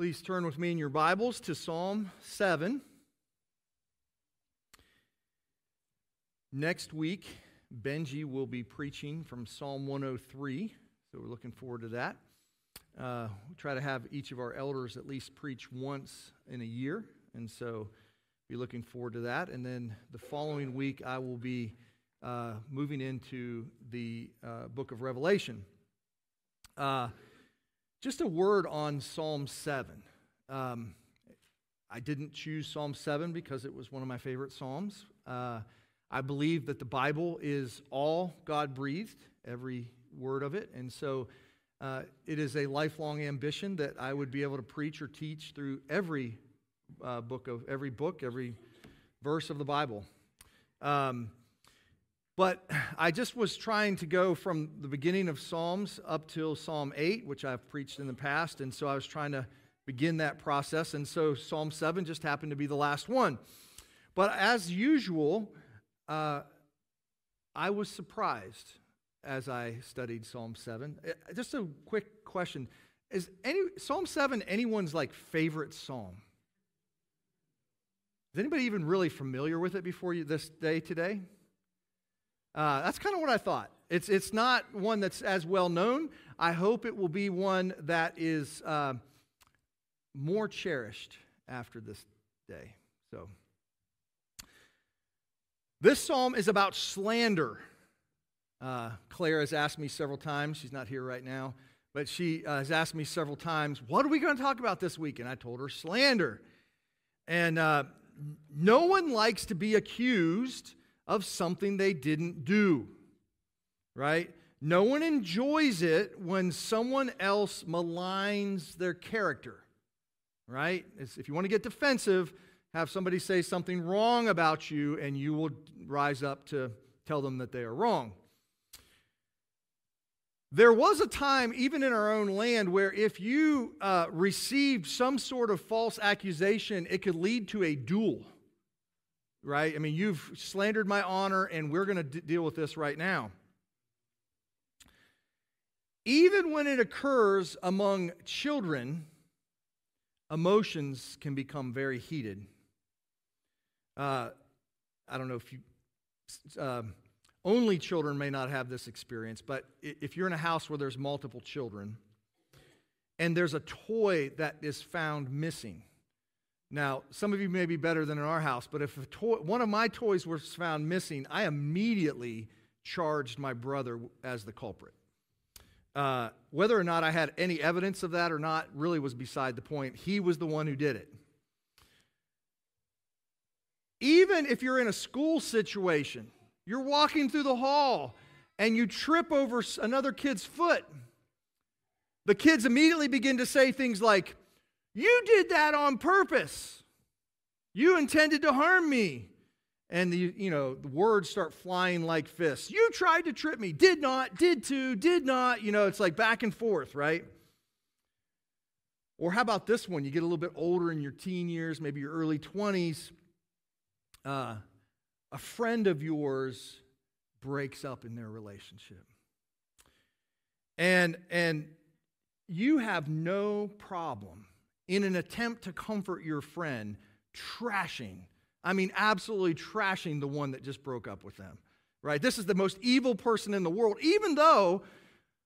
Please turn with me in your Bibles to Psalm 7. Next week, Benji will be preaching from Psalm 103, so we're looking forward to that. Uh, we try to have each of our elders at least preach once in a year, and so be looking forward to that. And then the following week, I will be uh, moving into the uh, book of Revelation. Just a word on Psalm 7. Um, I didn't choose Psalm 7 because it was one of my favorite Psalms. Uh, I believe that the Bible is all God breathed, every word of it. And so uh, it is a lifelong ambition that I would be able to preach or teach through every uh, book of every book, every verse of the Bible. Um, but I just was trying to go from the beginning of Psalms up till Psalm 8, which I've preached in the past. And so I was trying to begin that process. And so Psalm 7 just happened to be the last one. But as usual, uh, I was surprised as I studied Psalm 7. Uh, just a quick question Is any, Psalm 7 anyone's like favorite psalm? Is anybody even really familiar with it before you, this day today? Uh, that's kind of what I thought. It's, it's not one that's as well known. I hope it will be one that is uh, more cherished after this day. So, this psalm is about slander. Uh, Claire has asked me several times, she's not here right now, but she uh, has asked me several times, What are we going to talk about this week? And I told her slander. And uh, no one likes to be accused of something they didn't do, right? No one enjoys it when someone else maligns their character, right? If you want to get defensive, have somebody say something wrong about you, and you will rise up to tell them that they are wrong. There was a time, even in our own land, where if you uh, received some sort of false accusation, it could lead to a duel right? I mean, you've slandered my honor, and we're going to d- deal with this right now. Even when it occurs among children, emotions can become very heated. Uh, I don't know if you, uh, only children may not have this experience, but if you're in a house where there's multiple children and there's a toy that is found missing, now, some of you may be better than in our house, but if toy, one of my toys was found missing, I immediately charged my brother as the culprit. Uh, whether or not I had any evidence of that or not really was beside the point. He was the one who did it. Even if you're in a school situation, you're walking through the hall and you trip over another kid's foot, the kids immediately begin to say things like, you did that on purpose. You intended to harm me. And the, you know, the words start flying like fists. You tried to trip me. Did not, did to, did not. You know, it's like back and forth, right? Or how about this one? You get a little bit older in your teen years, maybe your early 20s. Uh, a friend of yours breaks up in their relationship. And, and you have no problem in an attempt to comfort your friend, trashing, I mean, absolutely trashing the one that just broke up with them, right? This is the most evil person in the world, even though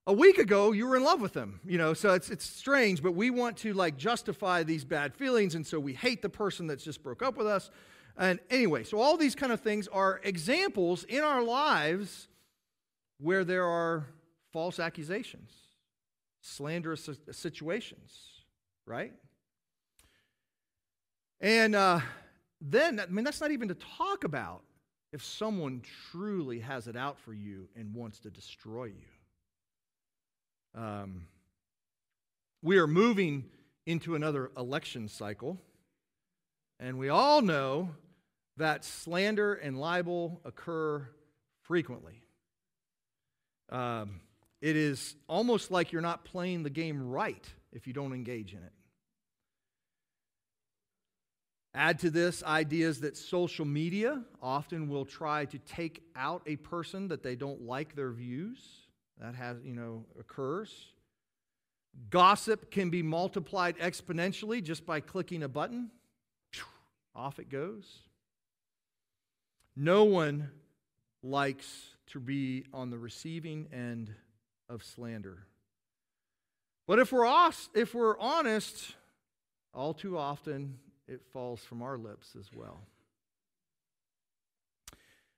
a week ago you were in love with them, you know, so it's, it's strange, but we want to like justify these bad feelings, and so we hate the person that's just broke up with us. And anyway, so all these kind of things are examples in our lives where there are false accusations, slanderous situations, right? And uh, then, I mean, that's not even to talk about if someone truly has it out for you and wants to destroy you. Um, we are moving into another election cycle, and we all know that slander and libel occur frequently. Um, it is almost like you're not playing the game right if you don't engage in it. Add to this ideas that social media often will try to take out a person that they don't like their views. That has, you know, occurs. Gossip can be multiplied exponentially just by clicking a button. Off it goes. No one likes to be on the receiving end of slander. But if we're, if we're honest, all too often it falls from our lips as well.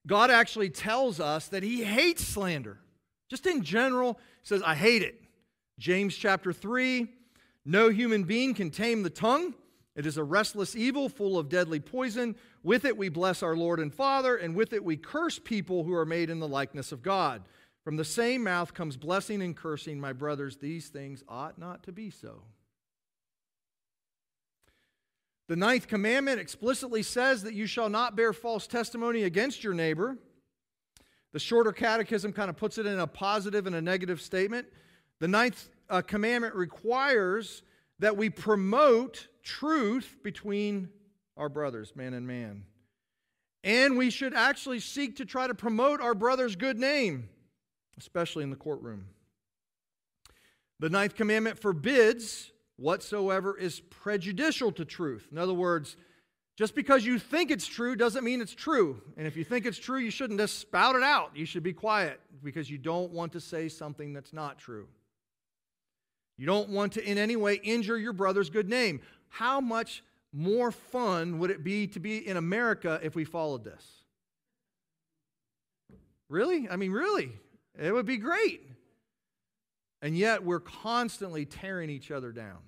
God actually tells us that He hates slander. Just in general, He says, I hate it. James chapter 3 No human being can tame the tongue. It is a restless evil full of deadly poison. With it we bless our Lord and Father, and with it we curse people who are made in the likeness of God. From the same mouth comes blessing and cursing. My brothers, these things ought not to be so. The ninth commandment explicitly says that you shall not bear false testimony against your neighbor. The shorter catechism kind of puts it in a positive and a negative statement. The ninth uh, commandment requires that we promote truth between our brothers, man and man. And we should actually seek to try to promote our brother's good name, especially in the courtroom. The ninth commandment forbids whatsoever is prejudicial to truth. In other words, just because you think it's true doesn't mean it's true. And if you think it's true, you shouldn't just spout it out. You should be quiet because you don't want to say something that's not true. You don't want to in any way injure your brother's good name. How much more fun would it be to be in America if we followed this? Really? I mean, really? It would be great. And yet we're constantly tearing each other down.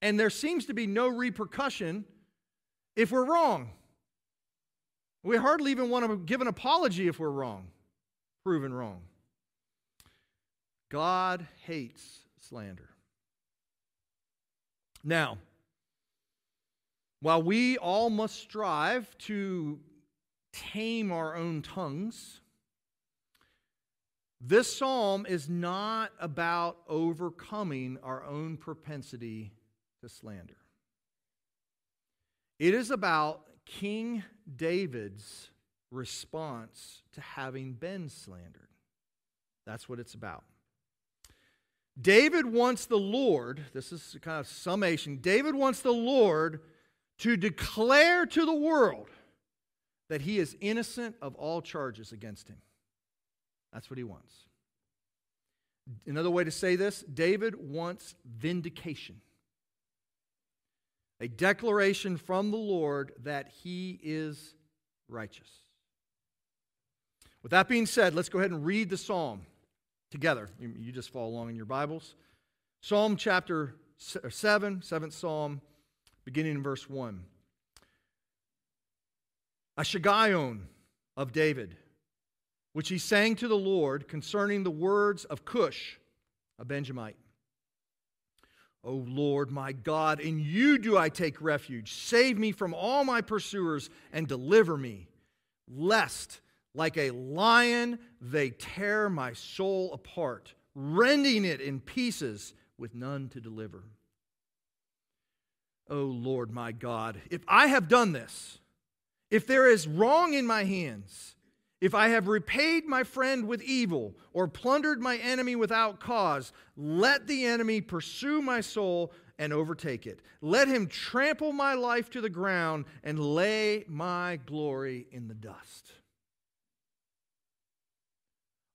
And there seems to be no repercussion if we're wrong. We hardly even want to give an apology if we're wrong, proven wrong. God hates slander. Now, while we all must strive to tame our own tongues, this psalm is not about overcoming our own propensity to slander. It is about King David's response to having been slandered. That's what it's about. David wants the Lord, this is kind of summation, David wants the Lord to declare to the world that he is innocent of all charges against him. That's what he wants. Another way to say this David wants vindication. A declaration from the Lord that he is righteous. With that being said, let's go ahead and read the psalm together. You just follow along in your Bibles. Psalm chapter 7, 7th psalm, beginning in verse 1. A Shiggaion of David which he sang to the Lord concerning the words of Cush, a Benjamite. O Lord my God, in you do I take refuge. Save me from all my pursuers and deliver me, lest, like a lion, they tear my soul apart, rending it in pieces with none to deliver. O Lord my God, if I have done this, if there is wrong in my hands, if I have repaid my friend with evil or plundered my enemy without cause, let the enemy pursue my soul and overtake it. Let him trample my life to the ground and lay my glory in the dust.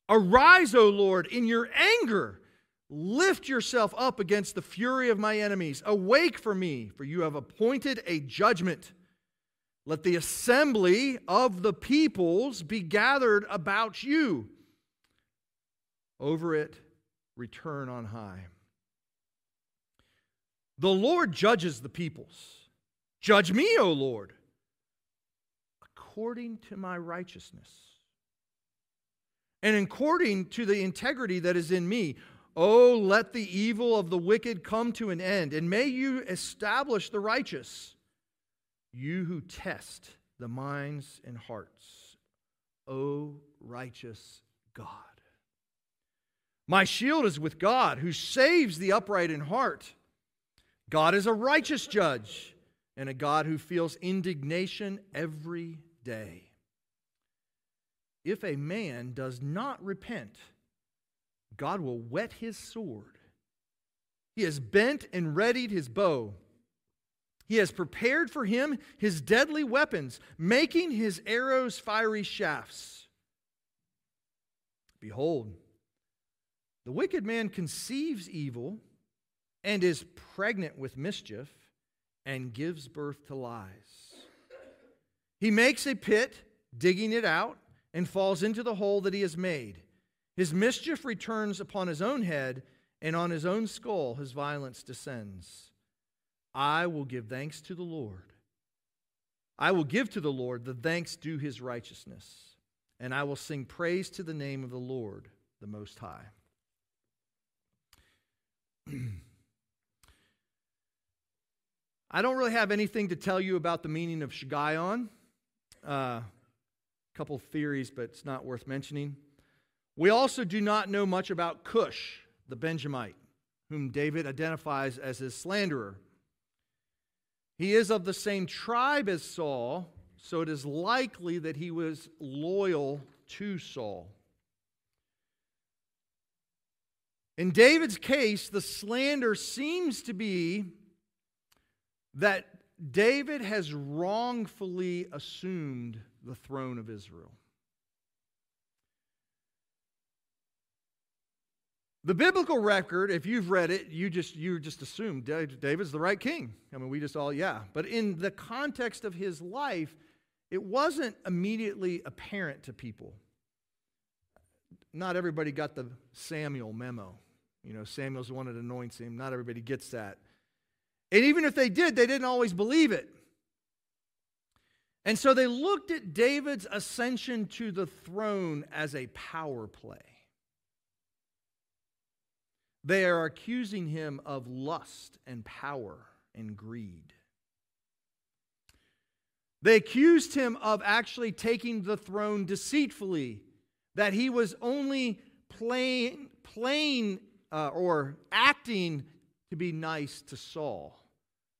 Arise, O Lord, in your anger. Lift yourself up against the fury of my enemies. Awake for me, for you have appointed a judgment. Let the assembly of the peoples be gathered about you. Over it, return on high. The Lord judges the peoples. Judge me, O Lord, according to my righteousness and according to the integrity that is in me. Oh, let the evil of the wicked come to an end, and may you establish the righteous. You who test the minds and hearts, O righteous God. My shield is with God, who saves the upright in heart. God is a righteous judge and a God who feels indignation every day. If a man does not repent, God will whet his sword He has bent and readied his bow. He has prepared for him his deadly weapons, making his arrows fiery shafts. Behold, the wicked man conceives evil and is pregnant with mischief and gives birth to lies. He makes a pit, digging it out, and falls into the hole that he has made. His mischief returns upon his own head and on his own skull his violence descends. I will give thanks to the Lord. I will give to the Lord the thanks due his righteousness, and I will sing praise to the name of the Lord, the Most High. I don't really have anything to tell you about the meaning of Shiggaion. A uh, couple theories, but it's not worth mentioning. We also do not know much about Cush the Benjamite, whom David identifies as his slanderer. He is of the same tribe as Saul, so it is likely that he was loyal to Saul. In David's case, the slander seems to be that David has wrongfully assumed the throne of Israel. The biblical record, if you've read it, you just you just assume David's the right king. I mean, we just all yeah. But in the context of his life, it wasn't immediately apparent to people. Not everybody got the Samuel memo. You know, Samuel's the one that anoints him. Not everybody gets that. And even if they did, they didn't always believe it. And so they looked at David's ascension to the throne as a power play. They are accusing him of lust and power and greed. They accused him of actually taking the throne deceitfully, that he was only playing, playing uh, or acting to be nice to Saul,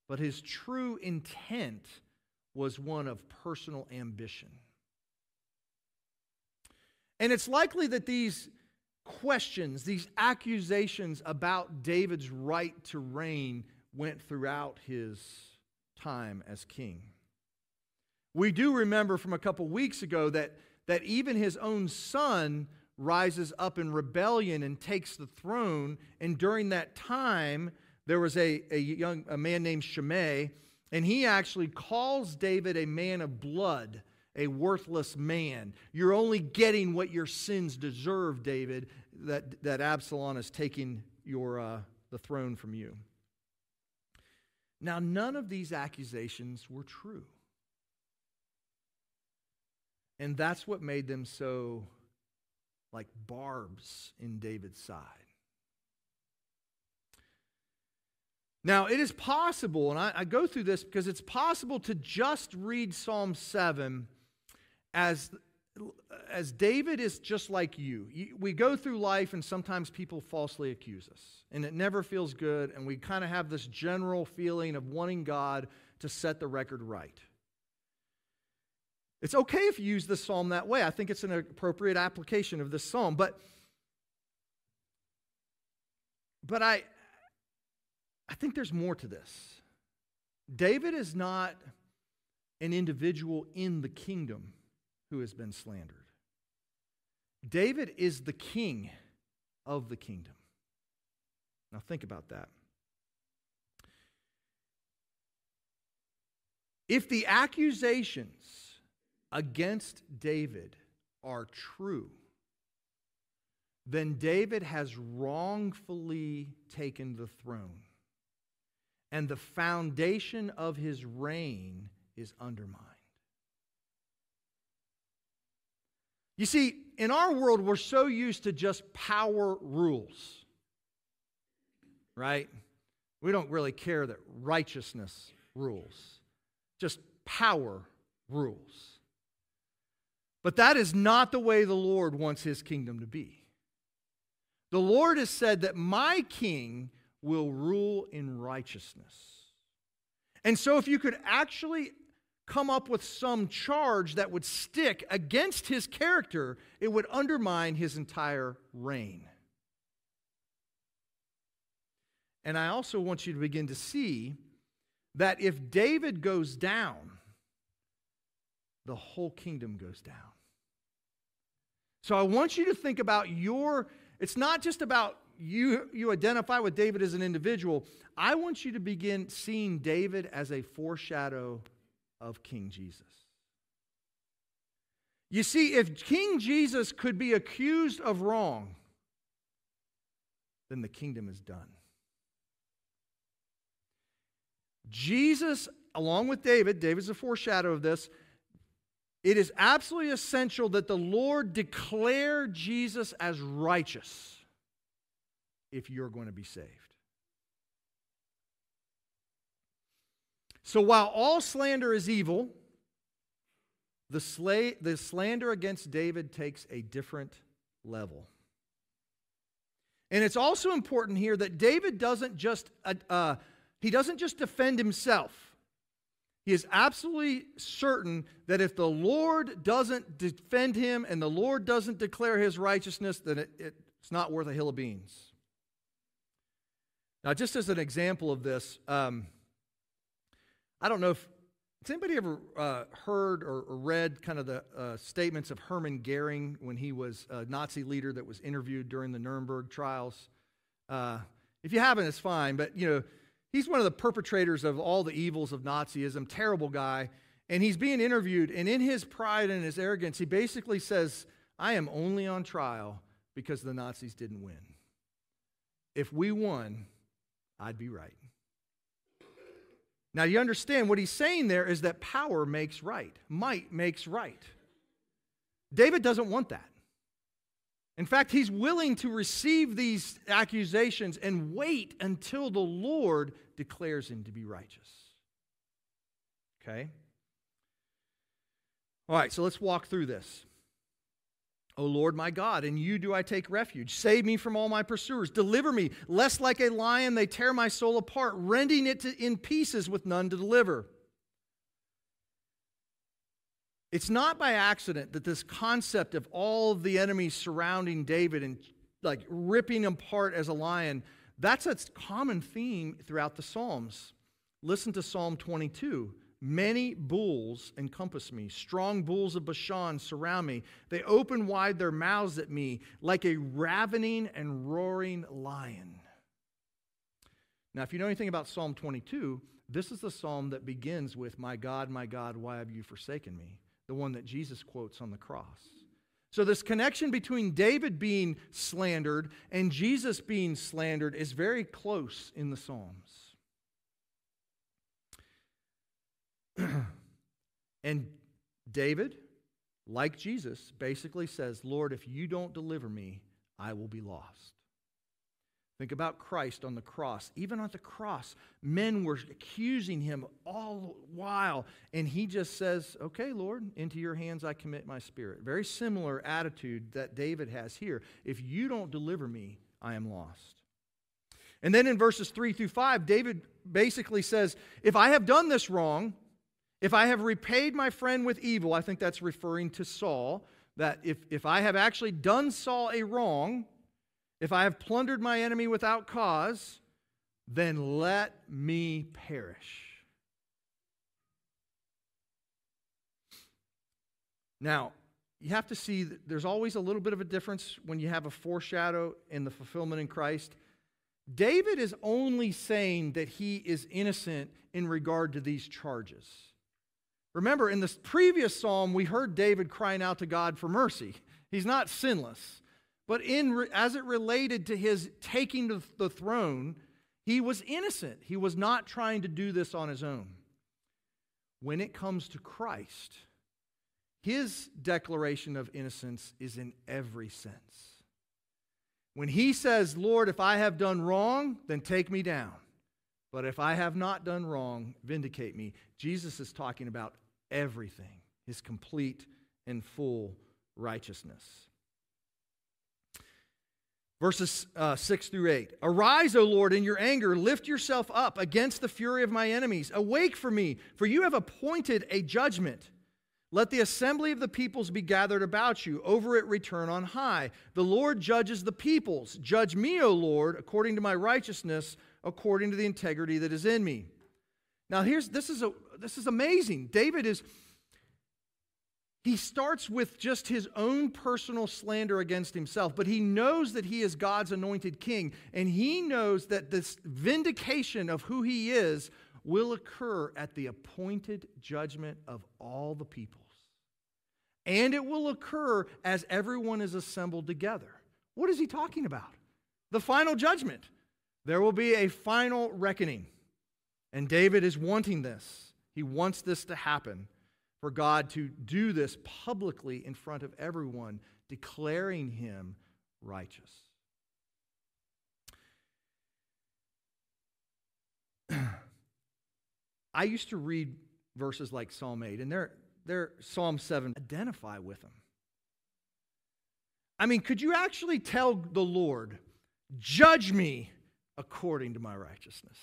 but his true intent was one of personal ambition. And it's likely that these questions, these accusations about David's right to reign went throughout his time as king. We do remember from a couple weeks ago that, that even his own son rises up in rebellion and takes the throne. And during that time, there was a, a young a man named Shimei, and he actually calls David a man of blood a worthless man. You're only getting what your sins deserve, David, that, that Absalom is taking your, uh, the throne from you. Now, none of these accusations were true. And that's what made them so like barbs in David's side. Now, it is possible, and I, I, go through this because it's possible to just read Psalm 7 as, as David is just like you. We go through life and sometimes people falsely accuse us, and it never feels good, and we kind of have this general feeling of wanting God to set the record right. It's okay if you use this psalm that way. I think it's an appropriate application of this psalm, but but I I think there's more to this. David is not an individual in the kingdom who has been slandered. David is the king of the kingdom. Now, think about that. If the accusations against David are true, then David has wrongfully taken the throne, and the foundation of his reign is undermined. You see, in our world, we're so used to just power rules, right? We don't really care that righteousness rules, just power rules. But that is not the way the Lord wants his kingdom to be. The Lord has said that my king will rule in righteousness. And so, if you could actually come up with some charge that would stick against his character, it would undermine his entire reign. And I also want you to begin to see that if David goes down, the whole kingdom goes down. So I want you to think about your, it's not just about you, you identify with David as an individual. I want you to begin seeing David as a foreshadow of King Jesus. You see, if King Jesus could be accused of wrong, then the kingdom is done. Jesus, along with David, David's a foreshadow of this. It is absolutely essential that the Lord declare Jesus as righteous if you're going to be saved. So while all slander is evil, the, sla- the slander against David takes a different level. And it's also important here that David doesn't just uh, uh, he doesn't just defend himself. He is absolutely certain that if the Lord doesn't defend him and the Lord doesn't declare his righteousness, then it, it, it's not worth a hill of beans. Now, just as an example of this, um, I don't know if has anybody ever uh, heard or, read kind of the uh, statements of Hermann Goering when he was a Nazi leader that was interviewed during the Nuremberg trials? Uh, if you haven't, it's fine. But you know, he's one of the perpetrators of all the evils of Nazism. Terrible guy, and he's being interviewed. And in his pride and his arrogance, he basically says, "I am only on trial because the Nazis didn't win. If we won, I'd be right. Now, you understand what he's saying there is that power makes right, might makes right. David doesn't want that. In fact, he's willing to receive these accusations and wait until the Lord declares him to be righteous. Okay? All right, so let's walk through this. O Lord my God, in you do I take refuge. Save me from all my pursuers. Deliver me, lest like a lion they tear my soul apart, rending it to, in pieces with none to deliver. It's not by accident that this concept of all of the enemies surrounding David and like ripping him apart as a lion, that's a common theme throughout the Psalms. Listen to Psalm 22. Many bulls encompass me. Strong bulls of Bashan surround me. They open wide their mouths at me like a ravening and roaring lion. Now, if you know anything about Psalm 22, this is the psalm that begins with, My God, my God, why have you forsaken me? The one that Jesus quotes on the cross. So, this connection between David being slandered and Jesus being slandered is very close in the Psalms. and David, like Jesus, basically says, Lord, if you don't deliver me, I will be lost. Think about Christ on the cross. Even on the cross, men were accusing him all the while. And he just says, Okay, Lord, into your hands I commit my spirit. Very similar attitude that David has here. If you don't deliver me, I am lost. And then in verses 3 through 5, David basically says, If I have done this wrong, if I have repaid my friend with evil, I think that's referring to Saul, that if, if I have actually done Saul a wrong, if I have plundered my enemy without cause, then let me perish. Now, you have to see that there's always a little bit of a difference when you have a foreshadow in the fulfillment in Christ. David is only saying that he is innocent in regard to these charges. Remember, in the previous psalm, we heard David crying out to God for mercy. He's not sinless. But in, as it related to his taking the throne, he was innocent. He was not trying to do this on his own. When it comes to Christ, his declaration of innocence is in every sense. When he says, Lord, if I have done wrong, then take me down. But if I have not done wrong, vindicate me. Jesus is talking about everything, his complete and full righteousness. Verses uh, 6 through 8. Arise, O Lord, in your anger. Lift yourself up against the fury of my enemies. Awake for me, for you have appointed a judgment. Let the assembly of the peoples be gathered about you. Over it return on high. The Lord judges the peoples. Judge me, O Lord, according to my righteousness, according to the integrity that is in me. Now, here's this is a this is amazing. David is he starts with just his own personal slander against himself, but he knows that he is God's anointed king, and he knows that this vindication of who he is will occur at the appointed judgment of all the peoples. And it will occur as everyone is assembled together. What is he talking about? The final judgment. There will be a final reckoning. And David is wanting this. He wants this to happen, for God to do this publicly in front of everyone, declaring him righteous. I used to read verses like Psalm 8, and they're, they're Psalm 7, identify with them. I mean, could you actually tell the Lord, judge me according to my righteousness?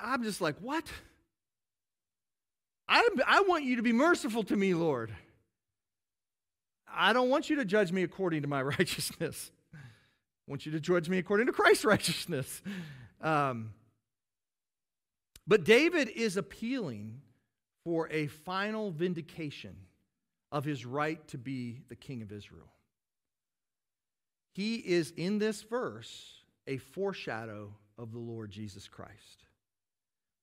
I'm just like, what? I, I want you to be merciful to me, Lord. I don't want you to judge me according to my righteousness. I want you to judge me according to Christ's righteousness. Um, but David is appealing for a final vindication of his right to be the king of Israel. He is in this verse a foreshadow of the Lord Jesus Christ.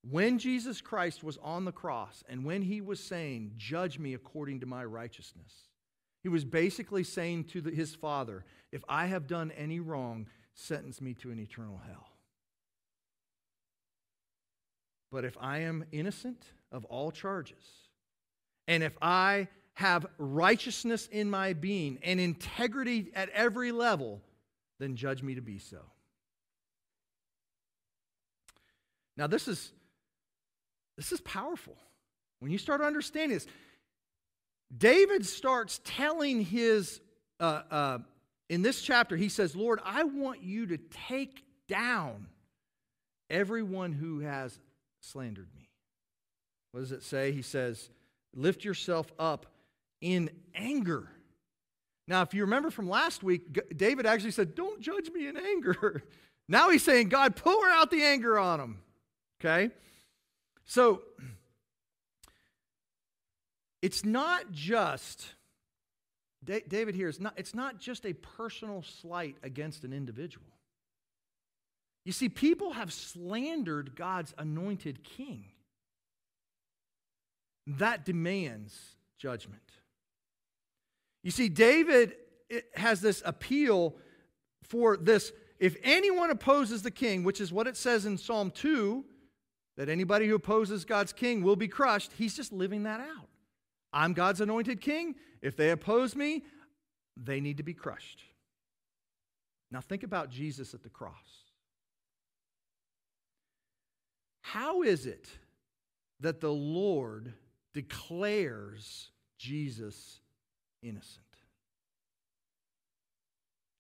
When Jesus Christ was on the cross and when he was saying, Judge me according to my righteousness, he was basically saying to the, his Father, If I have done any wrong, sentence me to an eternal hell. But if I am innocent of all charges, and if I have righteousness in my being and integrity at every level, then judge me to be so. Now, this is this is powerful. When you start understanding this, David starts telling his, uh, uh, in this chapter, he says, Lord, I want you to take down everyone who has slandered me. What does it say? He says, lift yourself up in anger. Now, if you remember from last week, David actually said, Don't judge me in anger. now he's saying, God, pour out the anger on him. Okay? So, it's not just, David here is not, it's not just a personal slight against an individual. You see, people have slandered God's anointed king. That demands judgment. You see, David has this appeal for this if anyone opposes the king, which is what it says in Psalm 2, that anybody who opposes God's king will be crushed, he's just living that out. I'm God's anointed king. If they oppose me, they need to be crushed. Now think about Jesus at the cross. How is it that the Lord declares Jesus innocent?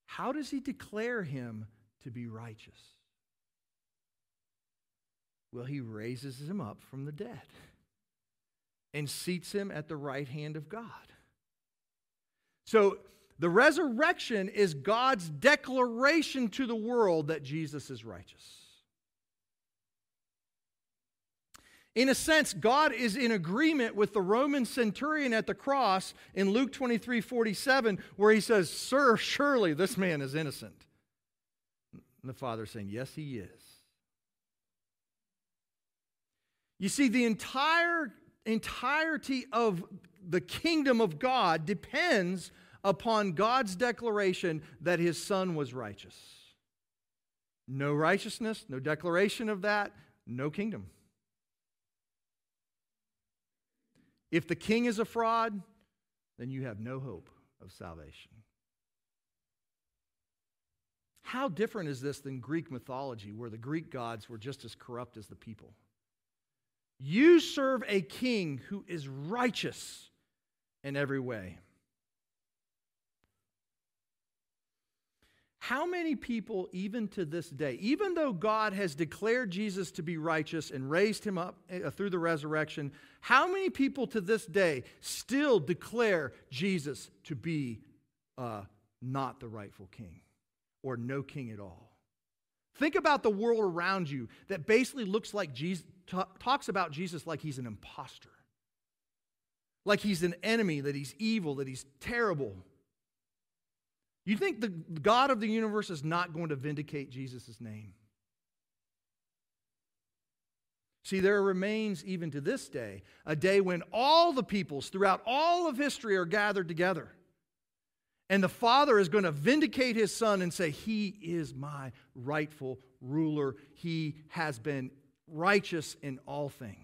How does he declare him to be righteous? Well, he raises him up from the dead and seats him at the right hand of God. So the resurrection is God's declaration to the world that Jesus is righteous. In a sense, God is in agreement with the Roman centurion at the cross in Luke 23 47, where he says, Sir, surely this man is innocent. And the father saying, Yes, he is. You see, the entire entirety of the kingdom of God depends upon God's declaration that his son was righteous. No righteousness, no declaration of that, no kingdom. If the king is a fraud, then you have no hope of salvation. How different is this than Greek mythology, where the Greek gods were just as corrupt as the people? You serve a king who is righteous in every way. How many people, even to this day, even though God has declared Jesus to be righteous and raised him up uh, through the resurrection, how many people to this day still declare Jesus to be uh, not the rightful king? or no king at all. Think about the world around you that basically looks like Jesus, t- talks about Jesus like he's an impostor, like he's an enemy, that he's evil, that he's terrible. You think the God of the universe is not going to vindicate Jesus' name? See, there remains even to this day a day when all the peoples throughout all of history are gathered together. And the Father is going to vindicate his Son and say, He is my rightful ruler. He has been righteous in all things.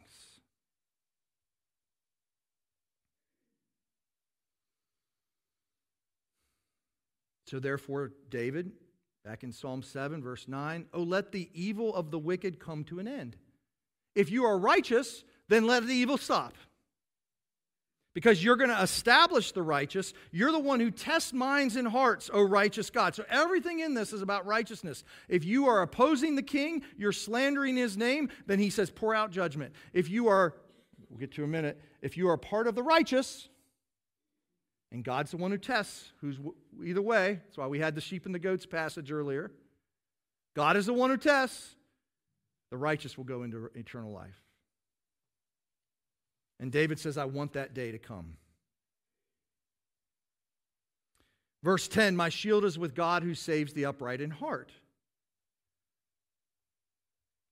So, therefore, David, back in Psalm 7, verse 9, oh, let the evil of the wicked come to an end. If you are righteous, then let the evil stop because you're going to establish the righteous. You're the one who tests minds and hearts, O righteous God. So everything in this is about righteousness. If you are opposing the king, you're slandering his name, then he says, pour out judgment. If you are, we'll get to a minute, if you are part of the righteous, and God's the one who tests, who's either way, that's why we had the sheep and the goats passage earlier. God is the one who tests, the righteous will go into eternal life. And David says, I want that day to come. Verse 10 My shield is with God who saves the upright in heart.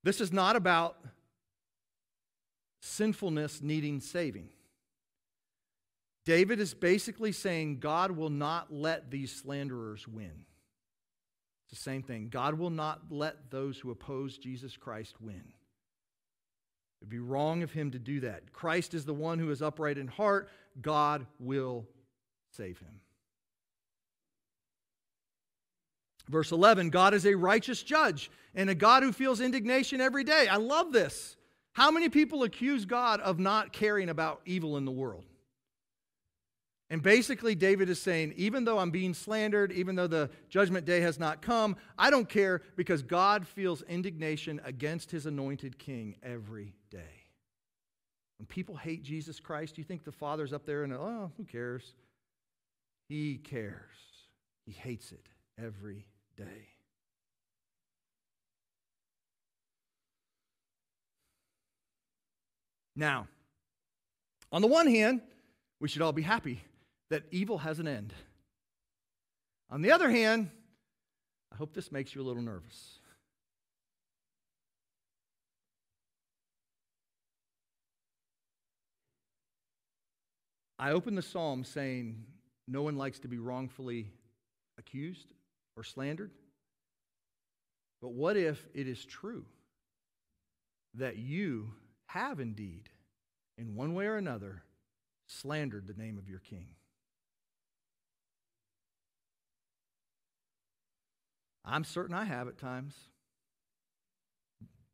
This is not about sinfulness needing saving. David is basically saying God will not let these slanderers win. It's the same thing. God will not let those who oppose Jesus Christ win. It'd be wrong of him to do that. Christ is the one who is upright in heart. God will save him. Verse 11 God is a righteous judge and a God who feels indignation every day. I love this. How many people accuse God of not caring about evil in the world? And basically, David is saying, even though I'm being slandered, even though the judgment day has not come, I don't care because God feels indignation against his anointed king every day. When people hate Jesus Christ, you think the Father's up there and, oh, who cares? He cares. He hates it every day. Now, on the one hand, we should all be happy that evil has an end. On the other hand, I hope this makes you a little nervous. I open the psalm saying, No one likes to be wrongfully accused or slandered. But what if it is true that you have indeed, in one way or another, slandered the name of your king? I'm certain I have at times.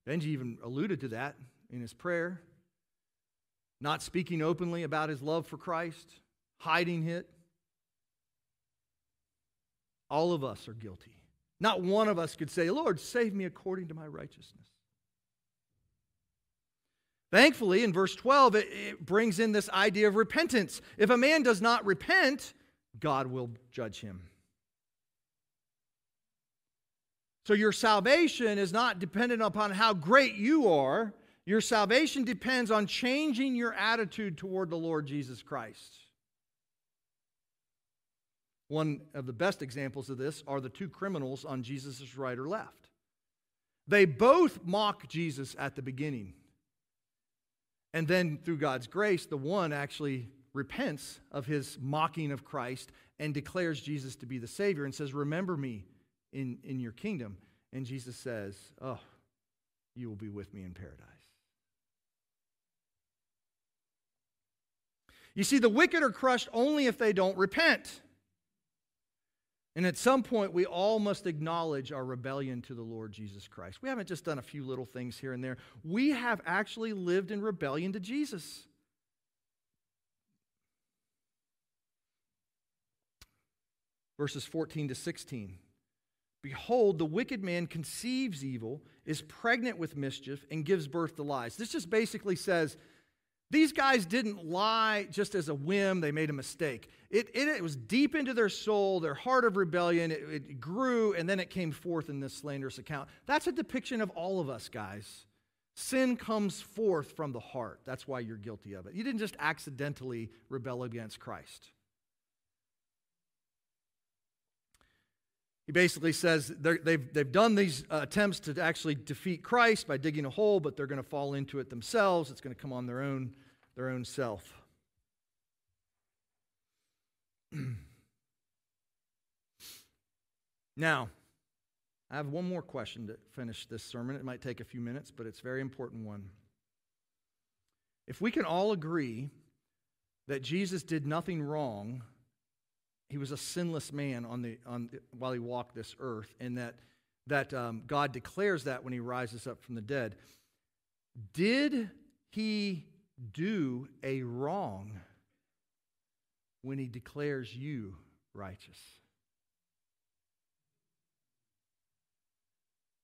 Benji even alluded to that in his prayer. Not speaking openly about his love for Christ, hiding it. All of us are guilty. Not one of us could say, Lord, save me according to my righteousness. Thankfully, in verse 12, it, it, brings in this idea of repentance. If a man does not repent, God will judge him. So your salvation is not dependent upon how great you are. Your salvation depends on changing your attitude toward the Lord Jesus Christ. One of the best examples of this are the two criminals on Jesus' right or left. They both mock Jesus at the beginning. And then, through God's grace, the one actually repents of his mocking of Christ and declares Jesus to be the Savior and says, Remember me in, in your kingdom. And Jesus says, Oh, you will be with me in paradise. You see, the wicked are crushed only if they don't repent. And at some point, we all must acknowledge our rebellion to the Lord Jesus Christ. We haven't just done a few little things here and there, we have actually lived in rebellion to Jesus. Verses 14 to 16. Behold, the wicked man conceives evil, is pregnant with mischief, and gives birth to lies. This just basically says These guys didn't lie just as a whim, they made a mistake. It, it, it was deep into their soul, their heart of rebellion. It, it grew, and then it came forth in this slanderous account. That's a depiction of all of us, guys. Sin comes forth from the heart. That's why you're guilty of it. You didn't just accidentally rebel against Christ. He basically says they've, they've done these uh, attempts to actually defeat Christ by digging a hole, but they're going to fall into it themselves. It's going to come on their own, their own self. now, I have one more question to finish this sermon. It might take a few minutes, but it's a very important one. If we can all agree that Jesus did nothing wrong he was a sinless man on the, on the, while he walked this earth, and that, that um, God declares that when he rises up from the dead. Did he do a wrong when he declares you righteous?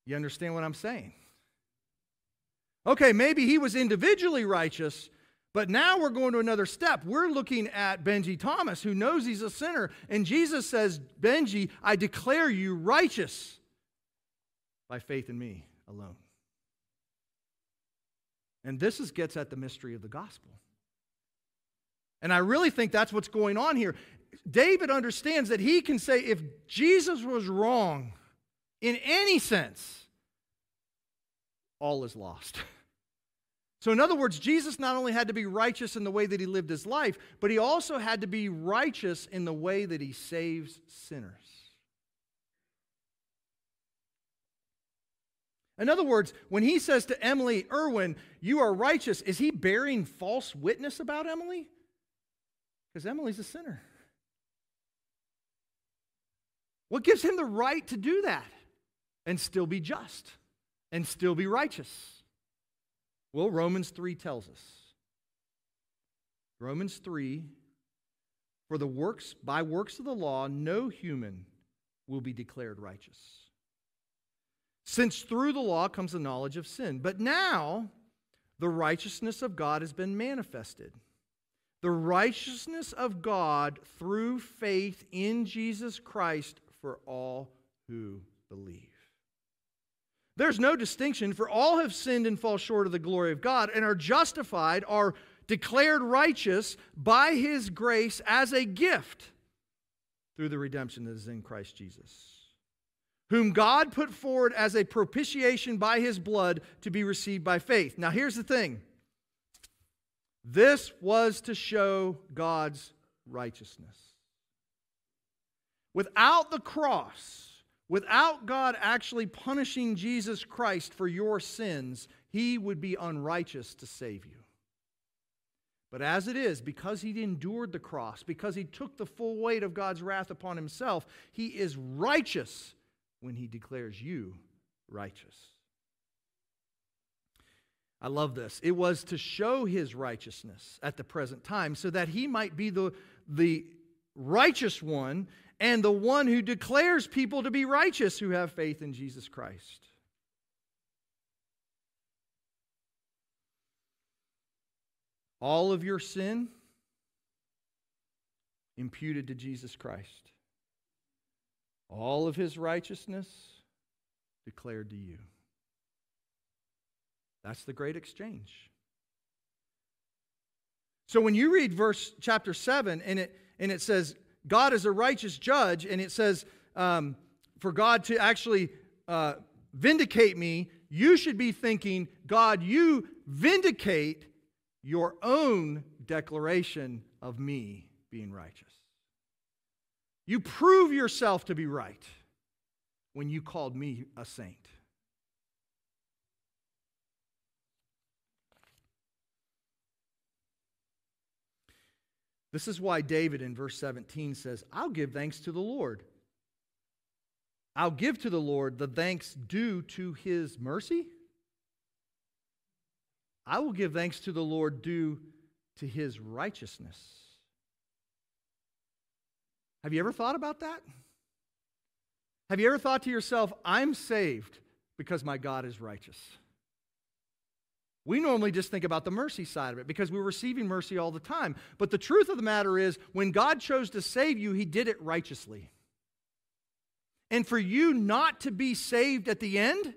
You understand what I'm saying? Okay, maybe he was individually righteous, but now we're going to another step. We're looking at Benji Thomas, who knows he's a sinner. And Jesus says, Benji, I declare you righteous by faith in me alone. And this is, gets at the mystery of the gospel. And I really think that's what's going on here. David understands that he can say, if Jesus was wrong in any sense, all is lost. So, in other words, Jesus not only had to be righteous in the way that he lived his life, but he also had to be righteous in the way that he saves sinners. In other words, when he says to Emily Irwin, You are righteous, is he bearing false witness about Emily? Because Emily's a sinner. What gives him the right to do that and still be just and still be righteous? Well, Romans 3 tells us. Romans 3 For the works, by works of the law, no human will be declared righteous. Since through the law comes the knowledge of sin. But now the righteousness of God has been manifested. The righteousness of God through faith in Jesus Christ for all who believe. There's no distinction, for all have sinned and fall short of the glory of God and are justified, are declared righteous by his grace as a gift through the redemption that is in Christ Jesus, whom God put forward as a propitiation by his blood to be received by faith. Now, here's the thing this was to show God's righteousness. Without the cross, Without God actually punishing Jesus Christ for your sins, he would be unrighteous to save you. But as it is, because he endured the cross, because he took the full weight of God's wrath upon himself, he is righteous when he declares you righteous. I love this. It was to show his righteousness at the present time so that he might be the, the righteous one and the one who declares people to be righteous who have faith in Jesus Christ. All of your sin imputed to Jesus Christ. All of his righteousness declared to you. That's the great exchange. So when you read verse chapter 7 and it and it says God is a righteous judge, and it says, um, for God to actually uh, vindicate me, you should be thinking, God, you vindicate your own declaration of me being righteous. You prove yourself to be right when you called me a saint. This is why David in verse 17 says, I'll give thanks to the Lord. I'll give to the Lord the thanks due to his mercy. I will give thanks to the Lord due to his righteousness. Have you ever thought about that? Have you ever thought to yourself, I'm saved because my God is righteous? We normally just think about the mercy side of it because we're receiving mercy all the time. But the truth of the matter is, when God chose to save you, He did it righteously. And for you not to be saved at the end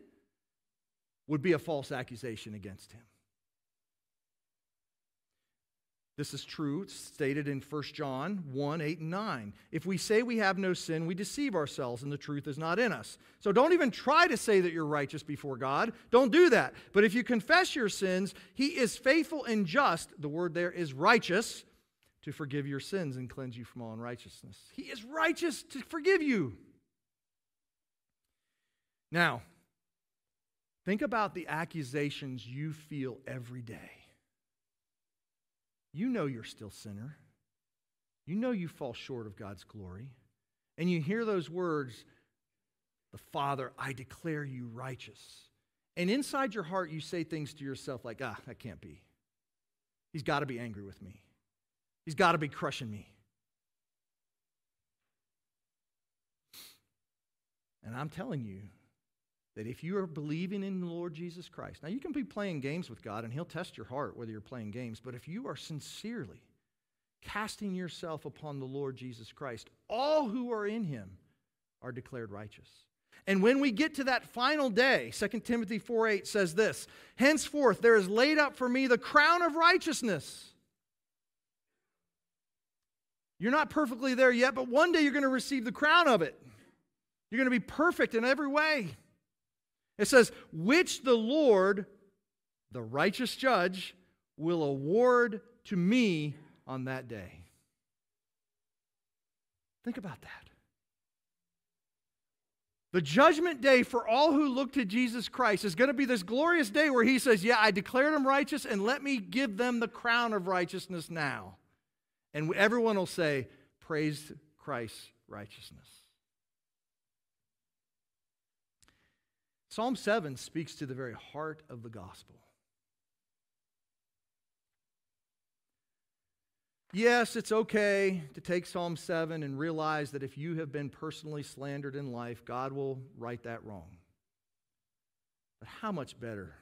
would be a false accusation against Him. This is true, stated in 1 John 1 8 and 9. If we say we have no sin, we deceive ourselves, and the truth is not in us. So don't even try to say that you're righteous before God. Don't do that. But if you confess your sins, He is faithful and just. The word there is righteous to forgive your sins and cleanse you from all unrighteousness. He is righteous to forgive you. Now, think about the accusations you feel every day. You know you're still sinner. You know you fall short of God's glory. And you hear those words, the Father, I declare you righteous. And inside your heart, you say things to yourself like, ah, that can't be. He's got to be angry with me. He's got to be crushing me. And I'm telling you, that if you are believing in the Lord Jesus Christ, now you can be playing games with God and He'll test your heart whether you're playing games, but if you are sincerely casting yourself upon the Lord Jesus Christ, all who are in Him are declared righteous. And when we get to that final day, 2 Timothy 4 8 says this Henceforth there is laid up for me the crown of righteousness. You're not perfectly there yet, but one day you're going to receive the crown of it. You're going to be perfect in every way. It says, which the Lord, the righteous judge, will award to me on that day. Think about that. The judgment day for all who look to Jesus Christ is going to be this glorious day where he says, Yeah, I declared them righteous, and let me give them the crown of righteousness now. And everyone will say, Praise Christ's righteousness. Psalm 7 speaks to the very heart of the gospel. Yes, it's okay to take Psalm 7 and realize that if you have been personally slandered in life, God will right that wrong. But how much better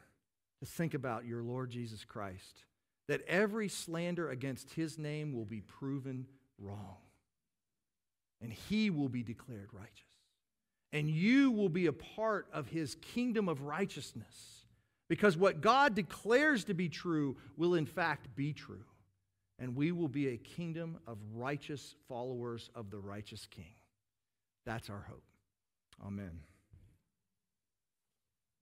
to think about your Lord Jesus Christ, that every slander against his name will be proven wrong, and he will be declared righteous and you will be a part of his kingdom of righteousness. Because what God declares to be true will in fact be true. And we will be a kingdom of righteous followers of the righteous king. That's our hope. Amen.